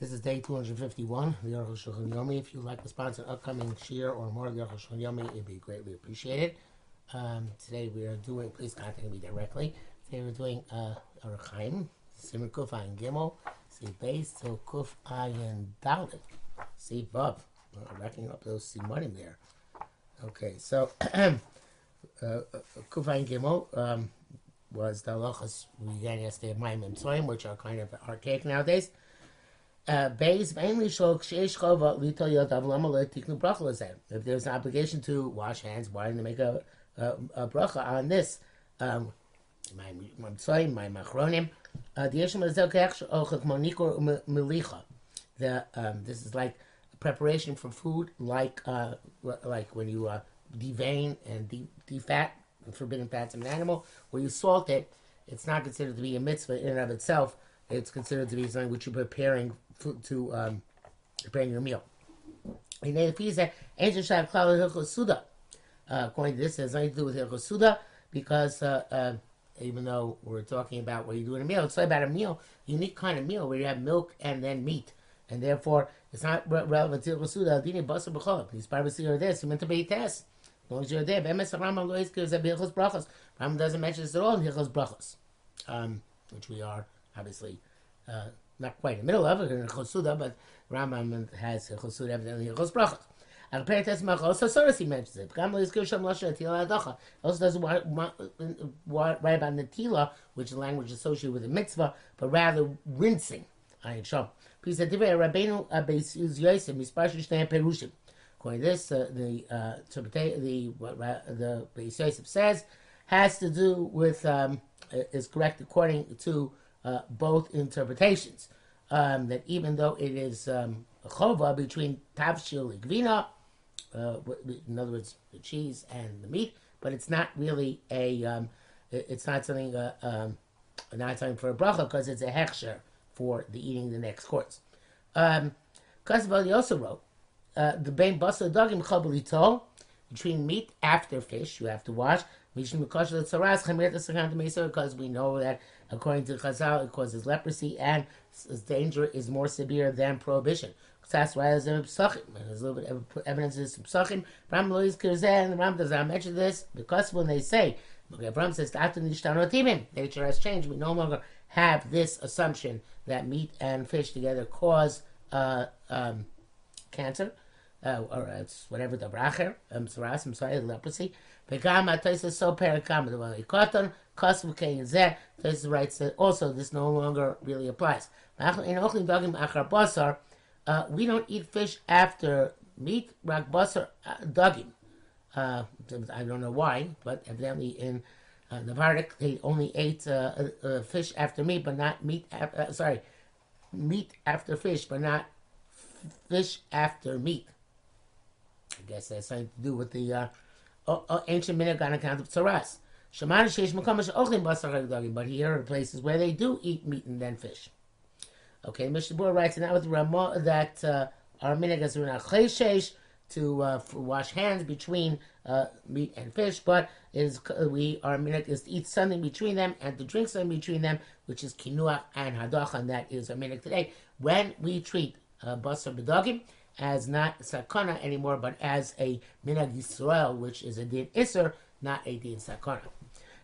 This is day 251 of the. If you'd like to sponsor upcoming shir or more of the Yomi, it'd be greatly appreciated. Um, today we are doing, please contact me directly. Today we're doing uh, Aruch Siman Kuf Ayin Gimel, see base till Kuf Ayin Dalit, see Vav. We're racking up those simanim there. Okay, so uh, uh, Kuf Ayin Gimel um, was the halachas we began yesterday of Mayim and Tzoyim, which are kind of archaic nowadays. Bracha lezen. If there's an obligation to wash hands, why didn't they make a, a, a bracha on this? Um, my machronim. Melicha. The um, this is like preparation for food, like uh, like when you uh, devein and de- defat forbidden fats of an animal, where you salt it. It's not considered to be a mitzvah in and of itself. It's considered to be something which you're preparing food to um, preparing your meal. Uh, according to this, has nothing to do with Hilchos Suda because uh, uh, even though we're talking about what you do in a meal, it's about a meal, unique kind of meal where you have milk and then meat. And therefore, it's not re- relevant to Hilchos Suda. Dine basar b'chol. These privacy are this. You meant to be test. As long as you're there. Bemes Rambam lo izkir zeh b'Hilchos Brachos. Rambam doesn't mention this at all in Hilchos Brachos, um, which we are obviously uh, not quite in the middle of it in Chosuda, but Rambam has Chosuda evidently in Chos Brachos. And Perites Machos Soros he mentions it. Is Kirsham Lasha Tila Adacha. Also doesn't write about Natila, which is language associated with a mitzvah, but rather rinsing. Ayin Shom. Please said Rabbeinu Abeis Yosef Mispar Shnei Perushim. According to this, uh, the uh, the what the Beis Yosef says has to do with um, is correct according to uh, both interpretations. Um, that even though it is um, a chova between tavshil and gvina, uh, in other words, the cheese and the meat, but it's not really a, um, it's not something, uh, um, not something for a bracha because it's a hechsher for the eating the next course. Um, Kasbali also wrote, uh, the bein basa dagim chabalitol, between meat after fish, you have to wash, because we know that according to Chazal, it causes leprosy and its danger is more severe than prohibition. That's why there's a psachim. There's a little bit of evidence of some psachim. Ram Lois Kirzeh and Ram does not mention this because when they say, Ram says, nature has changed. We no longer have this assumption that meat and fish together cause uh, um, cancer. Uh, or it's whatever the bracher, um, saras, I'm sorry, leprosy. V'gam ha'tois so perikam the cotton custom kain zeh. Tois writes that also this no longer really applies. Uh, we don't eat fish after meat. Rak basar uh, dagim. Uh, I don't know why, but evidently in uh, the Vardik they only ate uh, uh, fish after meat, but not meat. Sorry, meat after fish, but not fish after meat. I guess that's something to do with the ancient minhag on account of tzaras. But here are places where they do eat meat and then fish. Okay, Mishnah writes, and that was Ramah that uh, our minhag is to uh, wash hands between uh, meat and fish, but is we our minhag is to eat something between them and to drink something between them, which is kinua and hadacha, and that is our minhag today. When we treat uh, basar as not sakana anymore, but as a minag Yisrael, which is a din iser, not a din sakana.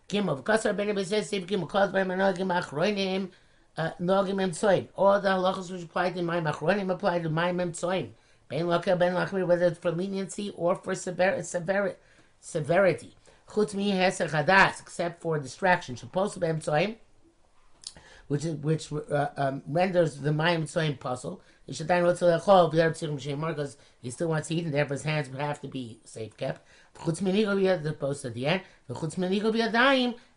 Kim of kasar ben b'zeh kim calls by managim achroinim uh, nogim emtsoim. All the halachas which apply to my achroinim apply to my emtsoim. Ben lakah ben lachmir, whether it's for leniency or for sever- sever- severity. Chutz mi heser chadas, except for distraction. Supposed to be emtsoim, which is, which uh, um, renders the mayim tzoyim puzzle. He should then because he still wants to eat, and therefore his hands would have to be safe kept. The post at the end.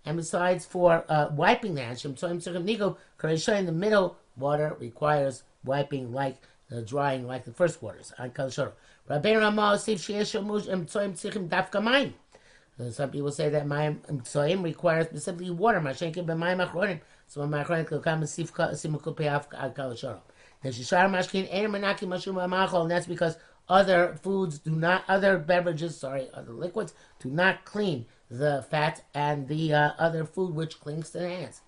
And besides, for uh, wiping the hands, in the middle water requires wiping like uh, drying like the first waters. Some people say that my tzoim requires specifically water. So my will come and see and that's because other foods do not, other beverages, sorry, other liquids do not clean the fat and the uh, other food which clings to the hands.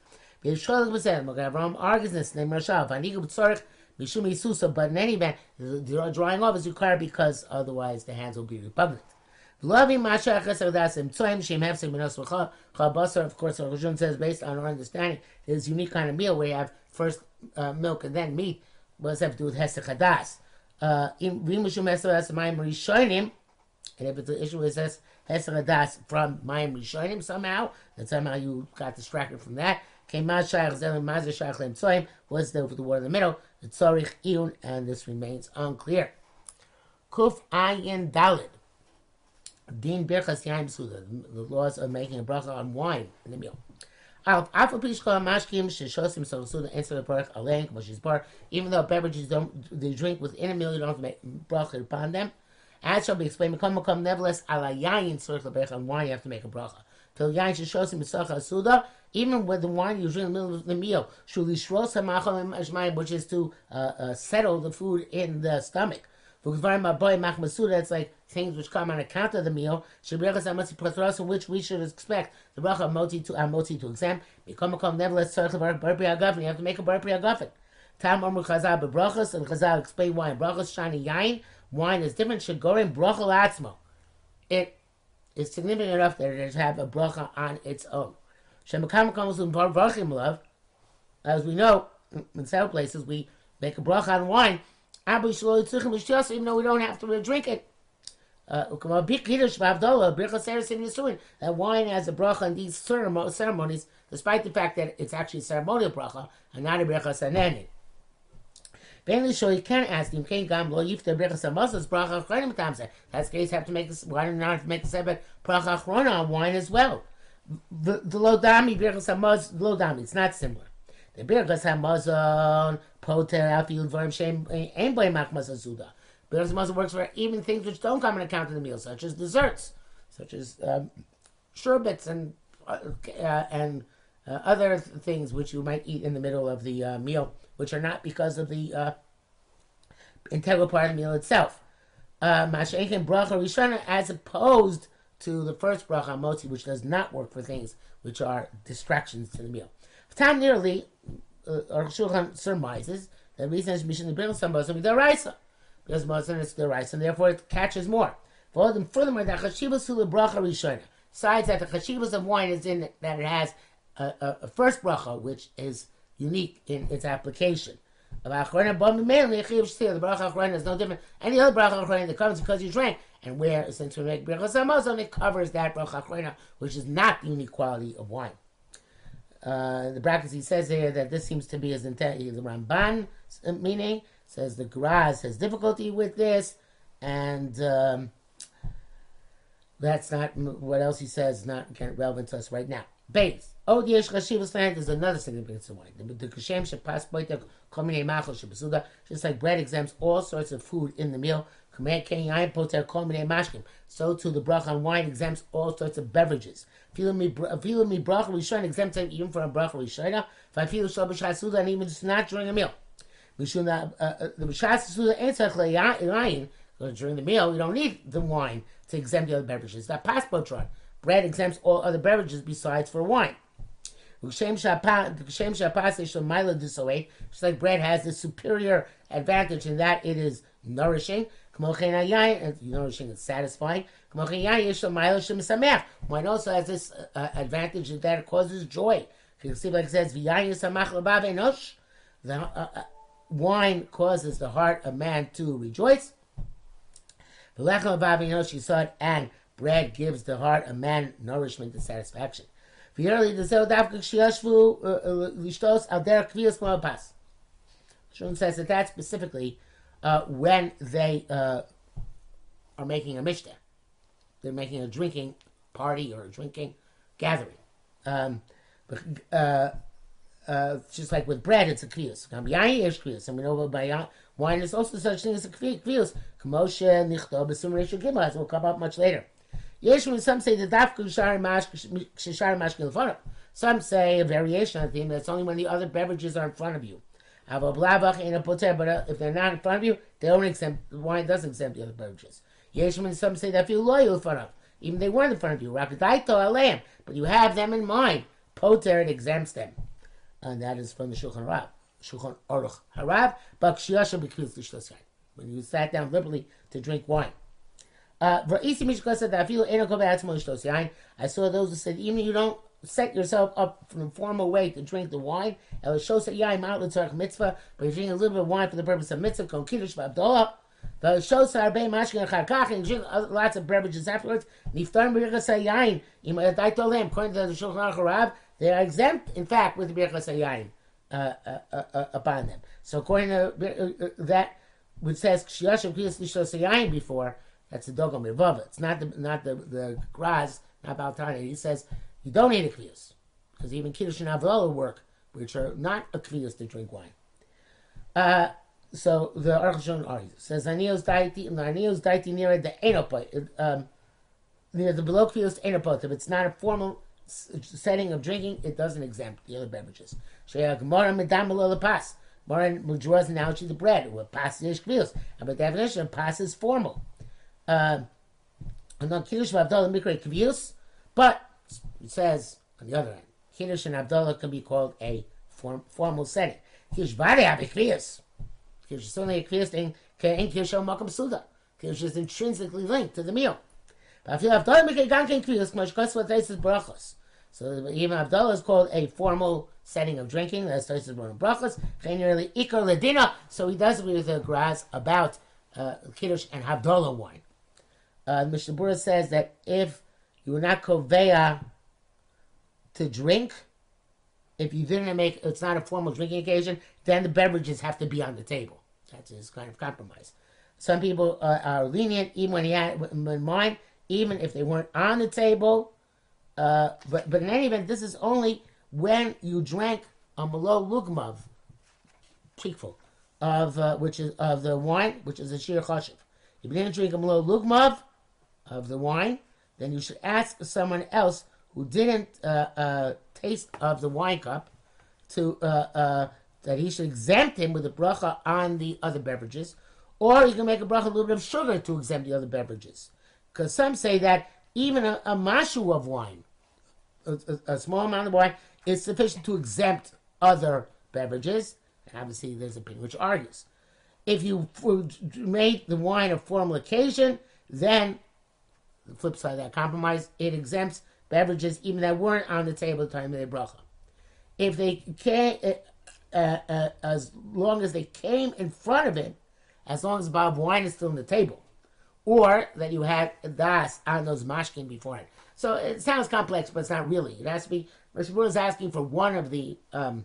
Mishumi Susa, but in any event, the drying off is required because otherwise the hands will be repugnant. Loving Masha Chesardasim Tzoim Shem Hefsek Minos Basar, of course, Rajun says, based on our understanding, a unique kind of meal where you have first uh, milk and then meat. What does have to do with Hesek Hadas? Uh, in Rimashum Hesek Hadas Rishonim, and if an issue Hesek Hadas from Mayim Rishonim somehow, and somehow you got distracted from that, Mazah Shach was the, the word in the middle, the Tzorich Iyun, and this remains unclear. Kuf Ayin Dalid. Din Birchas Yaim Suda, the laws of making a bracha on wine in the meal. Even though beverages don't they drink within a meal, you don't have to make bracha upon them. As shall be explained, come come nevertheless, ala yayin tzorich leberach on wine you have to make a bracha. Till yayin sheshosim misacha suda, even with the wine you drink in the middle of the meal, which is to uh, uh, settle the food in the stomach. It's like things which come on account of the meal, which we should expect the bracha moti to uh, moti to exempt. Become a nevertheless tzarich bar You have to make a bar priagafen. Tam amru chazal bebrachas and chazal explain why brachas shiny yain wine is different. Should go in bracha latzmo. It is significant enough that it has have a bracha on its own. Shemakam comes love. As we know, in several places we make a bracha on wine even though we don't have to drink it. That wine has a bracha in these ceremonies, despite the fact that it's actually a ceremonial bracha and not a bracha sanenin. Benly show you can ask him, can gam lo yifta bracha samosas bracha achronim tamse. That's case have to make why do not have to make the separate bracha achrona on wine as well? The, the lo dami bracha samos, lo it's not similar. The bracha samozon poter afil dvarim shem ain by machmas azuda. Birkas Hamazon works for even things which don't come in account in the meal, such as desserts, such as um, sherbets and uh, uh, and uh, other things which you might eat in the middle of the uh, meal, which are not because of the uh, integral part of the meal itself. Uh, Masha'ekin bracha rishona, as opposed to the first bracha motzi, which does not work for things which are distractions to the meal. Time nearly, uh, Shulchan surmises that reason is Mishnah with the Raisa because Muslim is the rice, and therefore it catches more. Furthermore, the chashivas to the bracha rishona. Besides that, the chashivas of wine is in that it has a, a, a first bracha, which is unique in its application. The bracha achrona is no different. Any other bracha achrona that comes because you drank, and where since we make bracha samazon, it covers that bracha achrona, which is not the unique quality of wine. Uh, the brackets he says here that this seems to be his intent, the Ramban meaning says the Graz has difficulty with this, and um, that's not what else he says. Not relevant to us right now. Base. Oh, the Chashivas land is another significance of wine. The Kashem Shapas Boita Komine Machal Shabasuda, just like bread exempts all sorts of food in the meal. So too the bracha on wine exempts all sorts of beverages. Feeling me bracha rishon exempts even from a bracha rishona. If I feel shabashasuda and even just not during a meal. Uh, uh, the Le'ayin, because during the meal, you don't need the wine to exempt the other beverages. That paspotron, bread exempts all other beverages besides for wine. Just like bread has the superior advantage in that it is nourishing. Nourishing and satisfying. Wine also has this uh, advantage in that it causes joy. You can see, like it says, the, uh, uh wine causes the heart of man to rejoice. And bread gives the heart of man nourishment and satisfaction. Shun says that that's specifically uh, when they uh, are making a mishnah. They're making a drinking party or a drinking gathering. Um, uh, uh, just like with bread, it's a kviyus. Yain is kviyus, and we know by wine is also such thing as a kviyus. Kamoshe nichto b'sum reishu gimel, as will come up much later. Yeshua, some say the dafku shari mash Some say a variation of the theme that's only when the other beverages are in front of you. Avoblavach in a poter, but uh, if they're not in front of you, they don't exempt. The wine doesn't exempt the other beverages. Yeshua, some say that feel loyal in front of, even they weren't in front of you. Rakadaito but you have them in mind. Poter it exempts them and that is from the Shulchan Aruch. Shulchan Aruch Harav, but Kshiyasha B'Kviyas Lishtos Yain. When you sat down liberally to drink wine. Uh, I saw those who said, even you don't set yourself up in a formal way to drink the wine, it shows that yain out mitzvah, but you drink a little bit of wine for the purpose of mitzvah, kon kiddush v'havdalah, the shows are bay mashkin charkach and drink lots of beverages afterwards. Niftar b'irchas yain. I told him, according to the Shulchan Aruch they are exempt, in fact, with the birchas yain uh, uh, uh, uh, upon them. So according to uh, uh, that, which says kshiyashem kriyas lishos yain before, that's the dogam mevava. It's not the not the the graz, not Baltani. He says you don't need a kviyas because even kiddush and avlola work, which are not a kviyas to drink wine. So the Aruch argues says anios daiti and anios daiti near the enopot um, near the below kviyas enopot. If it's not a formal setting of drinking, it doesn't exempt the other beverages. The. Gemara draws an analogy to bread. What pas is kviyas, and by definition, pas is formal. Uh, and on Kiddush Havdalah Mikra Kvius, but it says on the other hand, Kiddush and Havdalah can be called a form, formal setting. Kiddush Bari Abikvius. Kiddush is only a Kvius thing, Kain Kiddush Makam Suda. Kiddush is intrinsically linked to the meal. But if I feel Havdalah Mikra Gankin Kvius, Mosh Kosva Taisis Brachos. So even Havdalah is called a formal setting of drinking. that starts That's Taisis Brachos. Kain really Ikar Ladina. So he does agree with the Graz about uh, Kiddush and Havdalah wine uh, Mishnah Berurah says that if you were not koveya to drink, if you didn't make it's not a formal drinking occasion, then the beverages have to be on the table. That's his kind of compromise. Some people uh, are lenient, even when he had in mind, even if they weren't on the table. Uh, but but in any event, this is only when you drank a malo lugmav, cheekful, of uh, which is of the wine, which is a shir chashiv. If you didn't drink a malo lugmav, of the wine, then you should ask someone else who didn't uh, uh, taste of the wine cup to uh, that he should exempt him with a bracha on the other beverages, or you can make a bracha a little bit of sugar to exempt the other beverages, because some say that even a, a mashu of wine, a, a, small amount of wine, is sufficient to exempt other beverages. And obviously, there's a opinion which argues. If you made the wine a formal occasion, then the flip side of that compromise, it exempts beverages even that weren't on the table at the time of the bracha. If they came, uh, uh, as long as they came in front of it, as long as of wine is still on the table, or that you had das on those mashkin beforehand. So it sounds complex, but it's not really. It has to be. Mr. is asking for one of the um,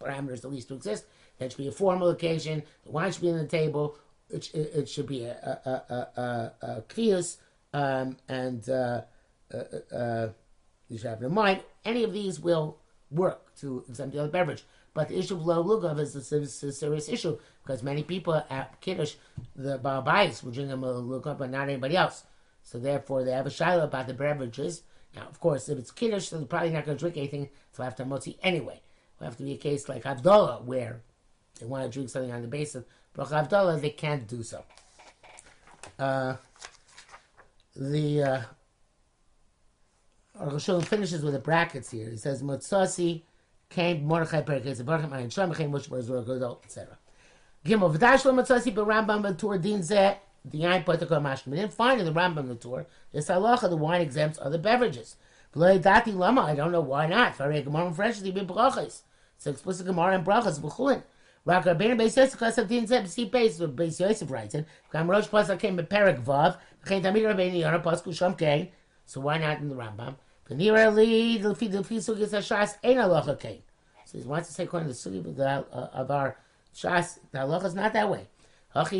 parameters at least to exist. That should be a formal occasion. The wine should be on the table. It, it, it should be a, a, a, a, a, a um, and uh, uh, uh, you should have in mind any of these will work to exempt the other beverage. But the issue of low lugov is a, is a, serious issue because many people at Kiddush, the Balabais, will drink them a but not anybody else. So therefore, they have a shiloh about the beverages. Now, of course, if it's Kiddush, they're probably not going to drink anything until after Motzi anyway. It will have to be a case like Havdalah, where they want to drink something on the basis of Bracha Havdalah, they can't do so. Uh, the uh, Roshon finishes with the brackets here. He says, Motsasi came Mordechai Perkez, Baruch Mayin Shem, came Moshe Barzor etc. Gimel, V'dash lo be Rambam Latur Din Zeh, the Yain Potakor Mashkim. We didn't find in the Rambam Latur, this halacha, the wine exempts other beverages. Dati Lama, I don't know why not. Farei Gemara and Fresh, the Bin Brachas. It's explicit Gemara and Brachas, B'chulin. Rak Rabbeinu Beis Yosef Klasav Din Zeh, B'si Beis, Beis Yosef writes it. Kam Rosh Pasach came with Perek Vav, so why not in the Rambam? So he wants to say according to the sugi of our shas, the halacha is not that way. That's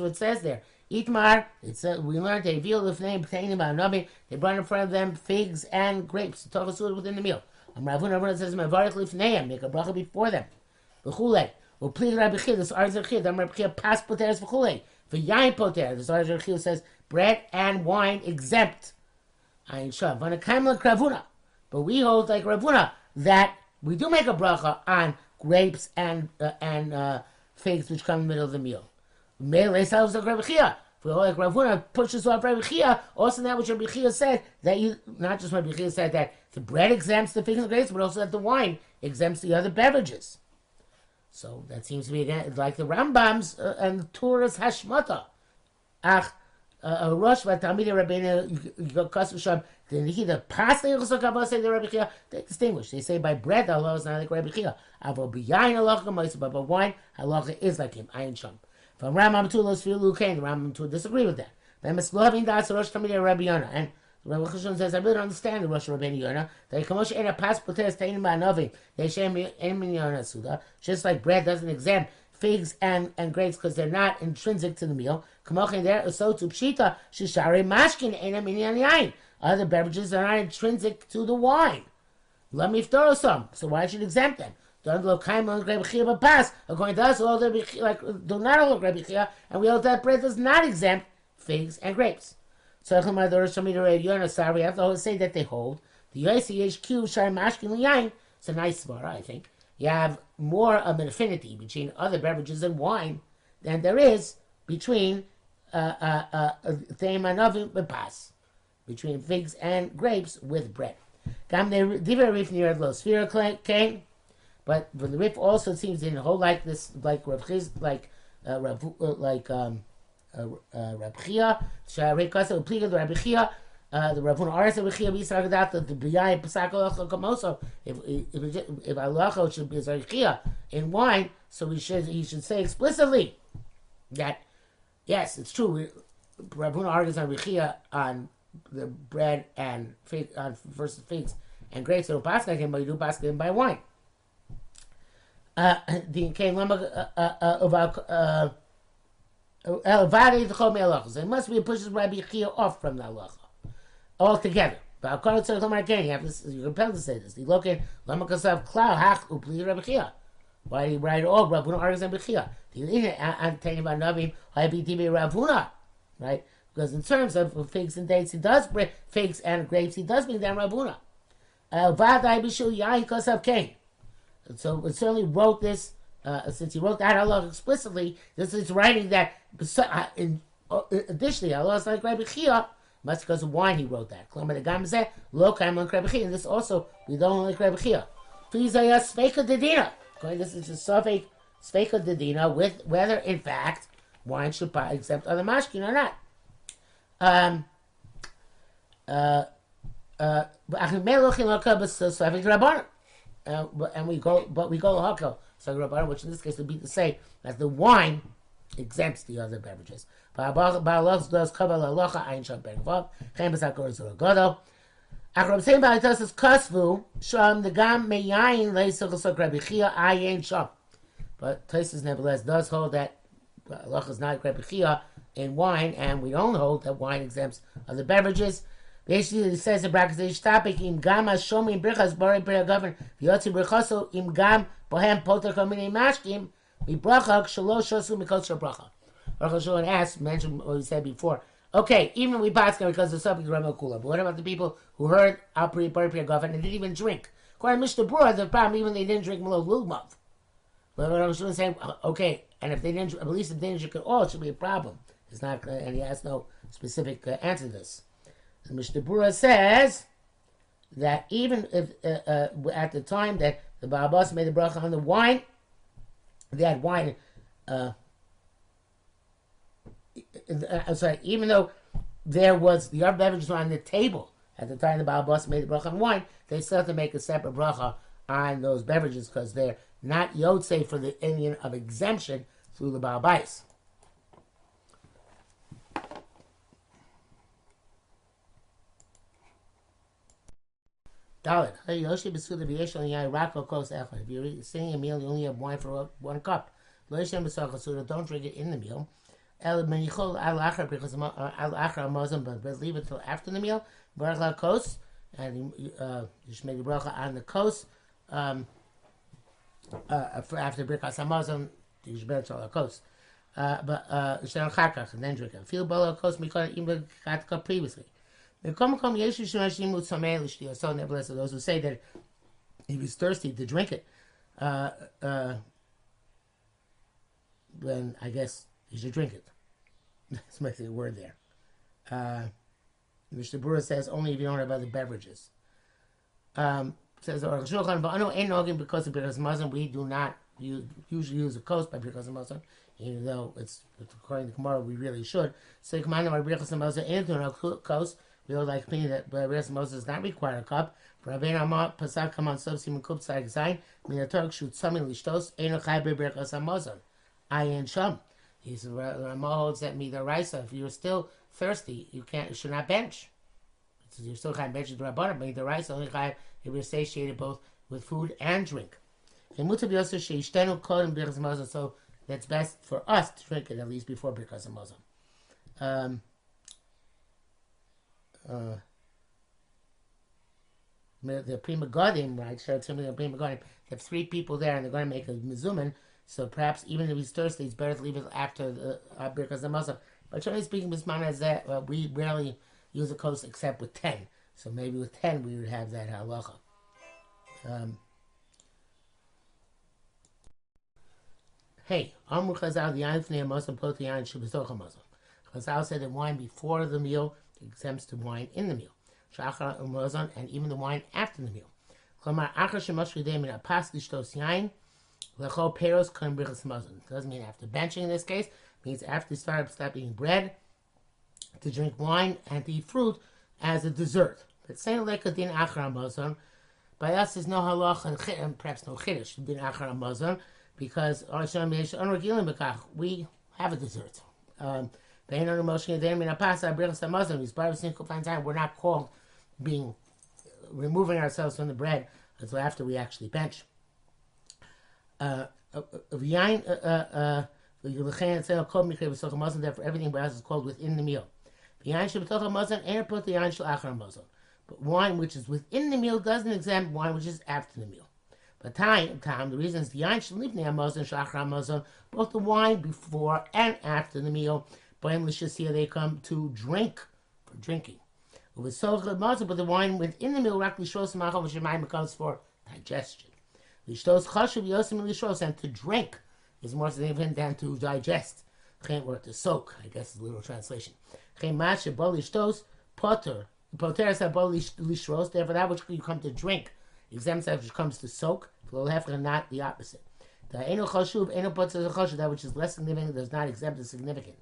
what it says there. Itmar, it's uh, we learned they veal the name nabi. They brought in front of them figs and grapes. Tachasud within the meal. Am Ravun Ravun says Mavarich lifneim. Make a bracha before them. V'chulei. Please Rabbi Chid. This Arzer Chid. Am Rabbi Chid pas poteres v'chulei. Yain poter, the Sarah Chil says bread and wine exempt. Ayin shav. kravuna. But we hold like Ravuna that we do make a bracha on grapes and uh, and uh, figs which come in the middle of the meal. Melee sells the Rabbi Chia. For like Ravuna pushes off Rabbi Chia, also that which Rabbi Chia said that you not just Rabbi Chia said that the bread exempts the figs and grapes, but also that the wine exempts the other beverages. So that seems to be again like the Rambam's uh, and Torah's Hashmata. Ach, uh, Rosh Vatamid Rabbeinu Kasu Sham. Then he the they also say the Rabbi Chia. They distinguish. They say by bread Allah is not like Rabbi Chia. Avo biyayin halacha but by wine halacha is like him. Ayin Sham. From Rambam to Los Filu Kain, Rambam to disagree with that. Then Mislovin Das Rosh Tamid Rabbi Yonah and. Rabbi Chishon says, I really don't understand the Rosh Rabbeinu Yonah. That Kamosh Ena Pas Potes Tainim Ba'anovim. They Shem Min Yonah Suda. Just like bread doesn't exempt figs and, and grapes because they're not intrinsic to the meal. Kamochin there, so to Pshita, Shishare Mashkin Ena Min Yain. Other beverages are not intrinsic to the wine. Let me throw some. So why should exempt them? Rabbi pass. According to us, all the like do not all Rabbi Chia, and we hold that bread does not exempt figs and grapes. So we have to say that they hold. The YCHQ Shai Mashkin Yain, it's a nice svara, I think. You have more of an affinity between other beverages and wine than there is between uh, uh, uh, pass between figs and grapes with bread. But the rif also seems in whole like this, like Rav Chiz, like uh, Rav, uh, like um, uh, uh, Rav Chia, Sharei Kasa Upliga the Rav Chia. Uh, the Ravun Aris Rav Chia Bisar that the Biyai Pesach Alacha Kamoso. If if if Alacha should be Rav Chia in wine, so we should he should say explicitly that yes, it's true. Ravun argues Rav Chia on the bread and fig, uh, versus figs and grapes. Don't pass him, but you do pass him by wine. Uh, the came lama uh, uh, uh, It must be pushes Rabbi Chia off from the halacha altogether. But according to the Markani, you have this. You're compelled to say this. The look at lama kasav klau hach upli Rabbi Chia. Why you write all Ravuna argues Rabbi Chia? The Antanim Anavim Haibitibi Ravuna, right? Because in terms of figs and dates, he does bring figs and grapes, he does bring down Rabuna. So it certainly wrote this, uh, since he wrote that Allah explicitly, this is writing that uh, in, uh, additionally, Allah is like Rabbi Chia, must because of wine he wrote that. And this also, we don't like Rabbi Chia. Please, I ask Dedina. This is a Suffolk Sveka Dedina with whether in fact wine should accept other mashkin or not. Um, uh, uh, and we go, but we go hakel so rabbanon, which in this case would be to say that the wine exempts the other beverages. But does cover halacha ein sham ben vav chem b'sakor zor godo. Achram saying by us is kasvu sham the gam meyayin leisach l'sok Rabbi Chia ayin sham. But Taisus nevertheless does hold that halacha is not Rabbi Chia in wine, and we don't hold that wine exempts other beverages. Basically, it says in brackets, topic im gam shomi brichas bari bri govern v'yotzi brichaso im gam bohem poter komini mashkim mibracha shalosh shosu bracha. Baruch asked, mentioned what we said before. Okay, even we pass because the subject of Kula, but what about the people who heard Al Pri Bari Pri govern and didn't even drink? According to Mishnah Brura, the problem even they didn't drink Malo Lulmav. But I was saying, okay, and if they didn't, at least if they didn't drink at all, it should be a problem. It's not, uh, and he has no specific uh, answer to this. The Mishnah Brura says that even if uh, uh, at the time that the Babas made the bracha on the wine, they had wine. Uh, I'm sorry, even though there was the other beverages on the table at the time the Babas made the bracha on wine, they still have to make a separate bracha on those beverages because they're not yotze for the Indian of exemption through the Baal Dalit. Yoshi Basuda Viesh on Yai Rako Kos Echad. If you're sitting a meal, you only have wine for one cup. Loishem Basakasuda, don't drink it in the meal. El Menichol Al Achar, because Al Achar Muslim, but leave it till after the meal. Baruch Kos, and uh, you should make a bracha on the Kos. Um, uh, for after Birkas Hamazon, you should better tell Kos. Uh, but uh, and then drink it. Feel Bala Kos Mikon Imba Katka previously. So those who say that he was thirsty to drink it, uh, uh, then I guess he should drink it. That's my word there. Uh, Mishnah Brura says only if you don't have other beverages. Um, says because of because Muslim, we do not use, usually use a coast by Birchas Hamazon, even though it's according to Gemara we really should. So Kamana by Birchas Hamazon and on a coast. We would like me that Birchas Hamazon does not require a cup. For Rabbein Amar Pasak Kaman Sov Siman Kup Tzarek Zayin Min Torah Shut Samin Lishtos Ein Chai Birchas Hamazon. Ayin Sham. He's Ramah holds that the Raisa. If you're still thirsty, you can't you should not bench. So you're still kind of benching the but the Raisa only kind it was satiated both with food and drink. So that's best for us to drink it at least before Birkas Hamazon. Um, uh, the Pri Megadim, right? Sure, something the Pri Megadim. They have three people there, and they're going to make a mizuman. So perhaps even if he's thirsty, it's better to leave it after the uh, Birkas Hamazon. But generally speaking, Bismana is that uh, we rarely use a coast except with ten. So maybe with ten we would have that halacha. Um, hey, Amr Chazal, the Fnei Hamazon, Pot the Yain Shabbasoch Hamazon. Chazal said that wine before the meal exempts to wine in the meal. Shachar Hamazon, umm and even the wine after the meal. Klamar Achar Shemosh Yudei Min Apas Lishtos Yain, Lecho Peros Kan Brichas Hamazon. Doesn't mean after benching in this case, means after you start, stop eating bread, to drink wine, and to eat fruit as a dessert. But saying like a din achar umm Hamazon, by us is no halach and perhaps no chiddush din achar umm Hamazon, because we have a dessert. Um, we're not called being removing ourselves from the bread until after we actually bench. Uh, uh, uh, Therefore, everything else is called within the meal. But wine which is within the meal doesn't exempt wine which is after the meal. But time, time, the reason is the yain shalifnei hamazon shachar hamazon, both the wine before and after the meal, B'ayim l'shasiyah, they come to drink, for drinking. With but the wine within the v'shemayim becomes for digestion. And to drink is more significant than to digest. Or to soak, I guess is the literal translation. Therefore, that which you come to drink exempts that which comes to soak, not the opposite. The that which is less significant does not exempt the significant.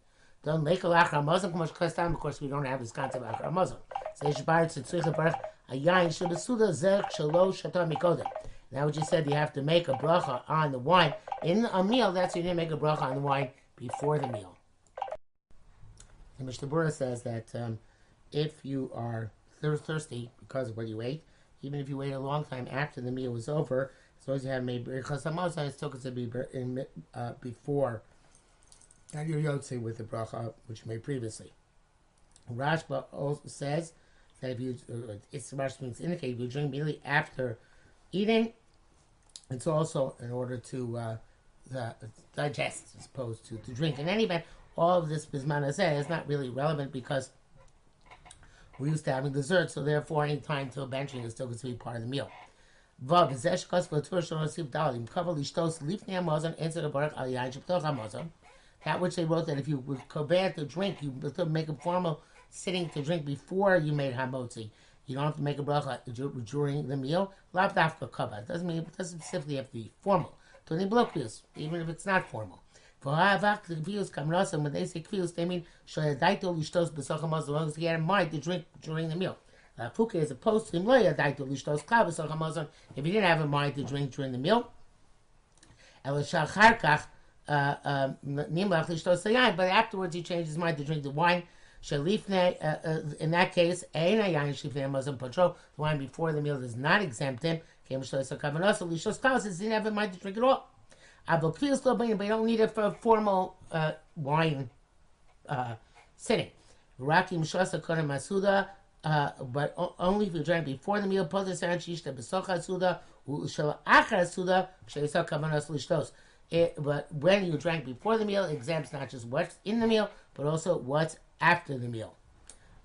Don't make a lachar muslim, of course we don't have this concept of lachar muslim. So Yishbar tzitzuch barach, a yain shabasuda zeh shalo shatar mikodem. Now, what you said, you have to make a bracha on the wine in a meal. That's why you didn't make a bracha on the wine before the meal. And Mishnah Berurah says that um, if you are thirsty because of what you ate, even if you wait a long time after the meal was over, as long as you have made birchas hamazon, it's still considered to be uh, before and your yotze with the bracha which you made previously. Rashba also says that if you, uh, it's Rashba means indicate if you drink immediately after eating. It's also in order to uh, the, digest as opposed to, to drink. In any event, all of this bismana is not really relevant because we're used to having dessert, so therefore any time till benching is still going to be part of the meal. Vav, dalim, the barak. That which they wrote that if you would cover to drink, you make a formal sitting to drink before you made hamotzi. You don't have to make a bracha during the meal. Lav dafka kava. It doesn't mean it doesn't specifically have to be formal. Tony blokius, even if it's not formal. For havak the kvius kamrasam when they say kvius, they mean shoyadaito lishtos b'sacham as long as he had in mind to drink during the meal. Fuke as opposed to him loyadaito lishtos klav b'sacham if he didn't have in mind to drink during the meal. Elashacharkach uh, um, lishtos sayayin, but afterwards he changed his mind to drink the wine. Shalifne, uh, uh, in that case, the wine before the meal does not exempt him. He didn't mind to drink it all. But you don't need it for a formal uh, wine uh, sitting. Rakim Masuda, uh, but only if you drank before the meal, Potter San Shishta Besocha Suda, Ushal Achar Suda. But when you drank before the meal, it exempts not just what's in the meal, but also what's after the meal.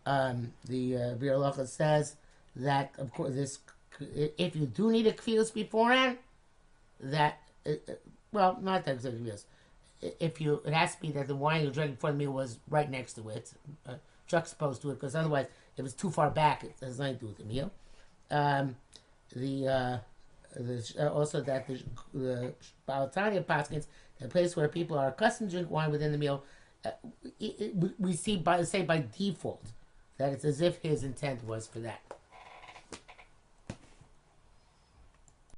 Um, the uh, Biur says that, of course, this if you do need a kvius beforehand, that uh, uh well, not that kvius. If you, it has to be that the wine you're drinking before the meal was right next to it, uh, juxtaposed to it, because otherwise, if it's too far back, it has nothing to do with the meal. Um, the, uh, also that the, the Baal HaTanya Paskins, the place where people are accustomed to drink wine within the meal, uh, it, it, we- we see by say by default that it's as if his intent was for that.